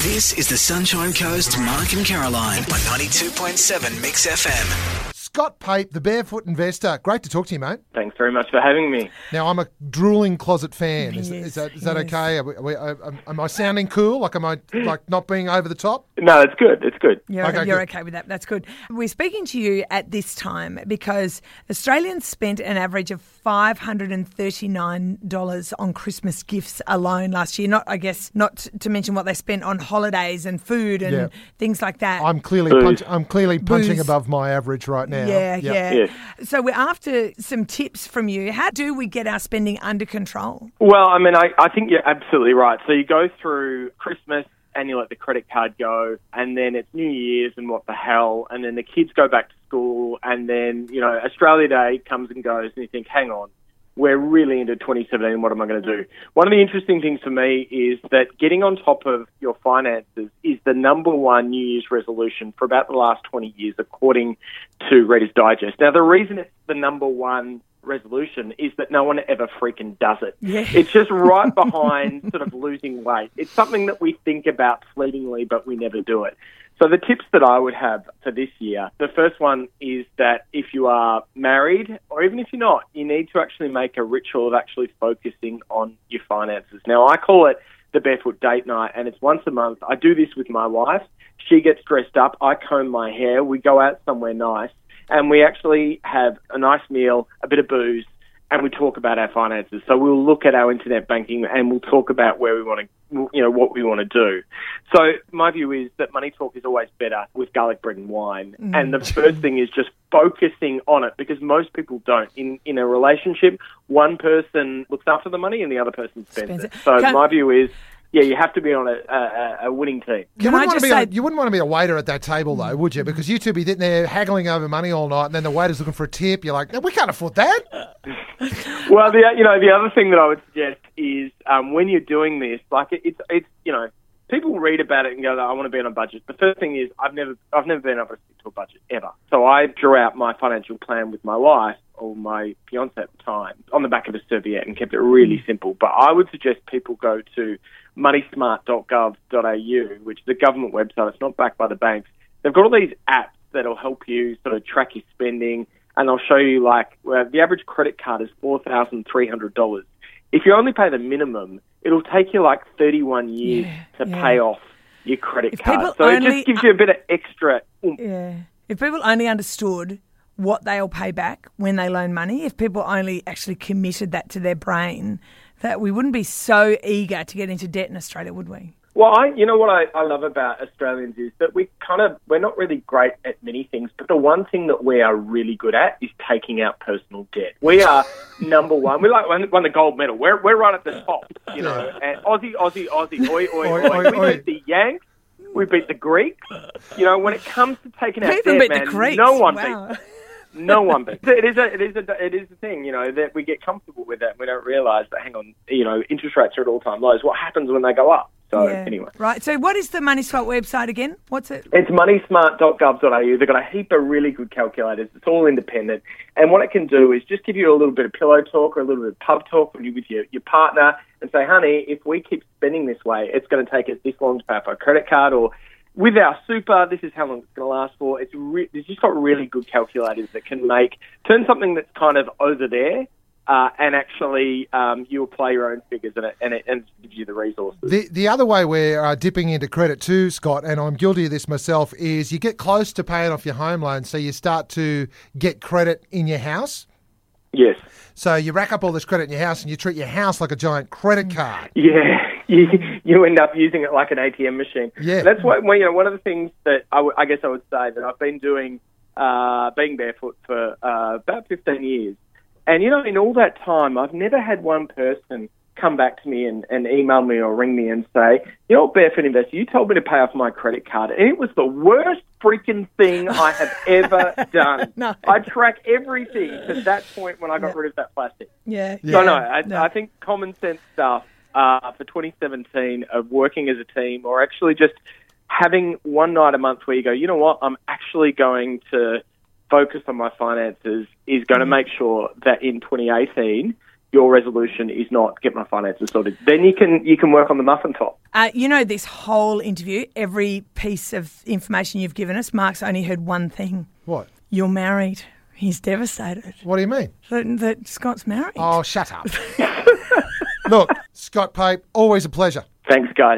This is the Sunshine Coast Mark and Caroline on 92.7 Mix FM. Scott Pape, the Barefoot Investor. Great to talk to you, mate. Thanks very much for having me. Now, I'm a drooling closet fan. Is, Yes, is that, is that yes. okay? Are we, are we, uh, am- am I sounding cool? Like, am I like not being over the top? No, it's good. It's good. You're, Okay, you're good. okay with that. That's good. We're speaking to you at this time because Australians spent an average of $539 on Christmas gifts alone last year. Not, I guess, not to mention what they spent on holidays and food and Yeah. things like that. I'm clearly punch, I'm clearly punching above my average right now. yeah, Yep. yeah. Yes. So we're after some tips from you. How do we get our spending under control? Well, I mean, I, I think you're absolutely right. So you go through Christmas and you let the credit card go, and then it's New Year's and what the hell, and then the kids go back to school, and then, you know, Australia Day comes and goes, and you think, hang on. We're really into 2017. What am I going to do? One of the interesting things for me is that getting on top of your finances is the number one New Year's resolution for about the last 20 years, according to Reader's Digest. Now, the reason it's the number one resolution is that no one ever freaking does it. Yeah. It's just right behind sort of losing weight. It's something that we think about fleetingly, but we never do it. So the tips that I would have for this year, the first one is that if you are married, or even if you're not, you need to actually make a ritual of actually focusing on your finances. Now, I call it the barefoot date night, and it's once a month. I do this with my wife. She gets dressed up. I comb my hair. We go out somewhere nice, and we actually have a nice meal, a bit of booze, and we talk about our finances. So we'll look at our internet banking and we'll talk about where we want to, you know, what we want to do. So my view is that money talk is always better with garlic bread and wine. Mm. And the first thing is just focusing on it because most people don't. In in a relationship, one person looks after the money and the other person spends, Spends it. it. So Can- my view is, yeah, you have to be on a, a, a winning team. You Can wouldn't, I want to just be say- a, you wouldn't want to be a waiter at that table, though, would you? Because you two be sitting there haggling over money all night, and then the waiter's looking for a tip. You're like, no, we can't afford that. Well, the you know the other thing that I would suggest is um, when you're doing this, like it, it's it's you know people read about it and go, I want to be on a budget. The first thing is I've never I've never been able to stick to a budget ever. So I drew out my financial plan with my wife or my fiance at the time on the back of a serviette and kept it really mm. simple. But I would suggest people go to moneysmart.gov.au, which is a government website. It's not backed by the banks. They've got all these apps that'll help you sort of track your spending, and they'll show you like well, the average credit card is four thousand three hundred dollars. If you only pay the minimum, it'll take you like thirty-one years Yeah, to yeah. pay off your credit If card. So it just gives you a bit of extra. oomph. Yeah. If people only understood what they'll pay back when they loan money, if people only actually committed that to their brain, that we wouldn't be so eager to get into debt in Australia, would we? Well, I, you know what I, I love about Australians is that we kind of we're not really great at many things, but the one thing that we are really good at is taking out personal debt. We are number one. We like won, won the gold medal. We're we're right at the top, you know. And Aussie, Aussie, Aussie, oi, oi, Oi, oi. oi, we beat the Yanks. We beat the Greeks. You know, when it comes to taking out We debt, beat man, the Greeks. no one wow. beats. No one beats. It is a it is a it is a thing. You know that we get comfortable with that. We don't realise that. Hang on, you know, interest rates are at all time lows. What happens when they go up? So Yeah. anyway. Right. So, what is the Money Swap website again? What's it? It's moneysmart.gov.au. They've got a heap of really good calculators. It's all independent. And what it can do is just give you a little bit of pillow talk or a little bit of pub talk when you're with your, your partner and say, honey, if we keep spending this way, it's going to take us this long to pay off our credit card or with our super, this is how long it's going to last for. It's, re- it's just got really good calculators that can make, turn something that's kind of over there uh, and actually um, you apply your own figures and it, and it, and it gives you the resources. The the other way we're uh, dipping into credit too, Scott, and I'm guilty of this myself, is you get close to paying off your home loan, so you start to get credit in your house. Yes. So you rack up all this credit in your house, and you treat your house like a giant credit card. Yeah, you, you end up using it like an ATM machine. Yeah. that's what well, you know. One of the things that I, w- I guess I would say that I've been doing, uh, being barefoot for uh, about fifteen years, and you know, in all that time, I've never had one person come back to me and, and email me or ring me and say, you know, barefoot investor, you told me to pay off my credit card, and it was the worst freaking thing I have ever done. No. I track everything to that point when I got rid of that plastic. Yeah. So no, I, No. I think common sense stuff uh, for 2017 of working as a team, or actually just having one night a month where you go, you know what, I'm actually going to focus on my finances, is going to Mm. make sure that in 2018 your resolution is not get my finances sorted, then you can you can work on the muffin top. Uh, you know, this whole interview, every piece of information you've given us, Mark's only heard one thing. What? You're married. He's devastated What do you mean? that, that Scott's married. Oh, shut up. Look, Scott Pape, always a pleasure. Thanks, guys.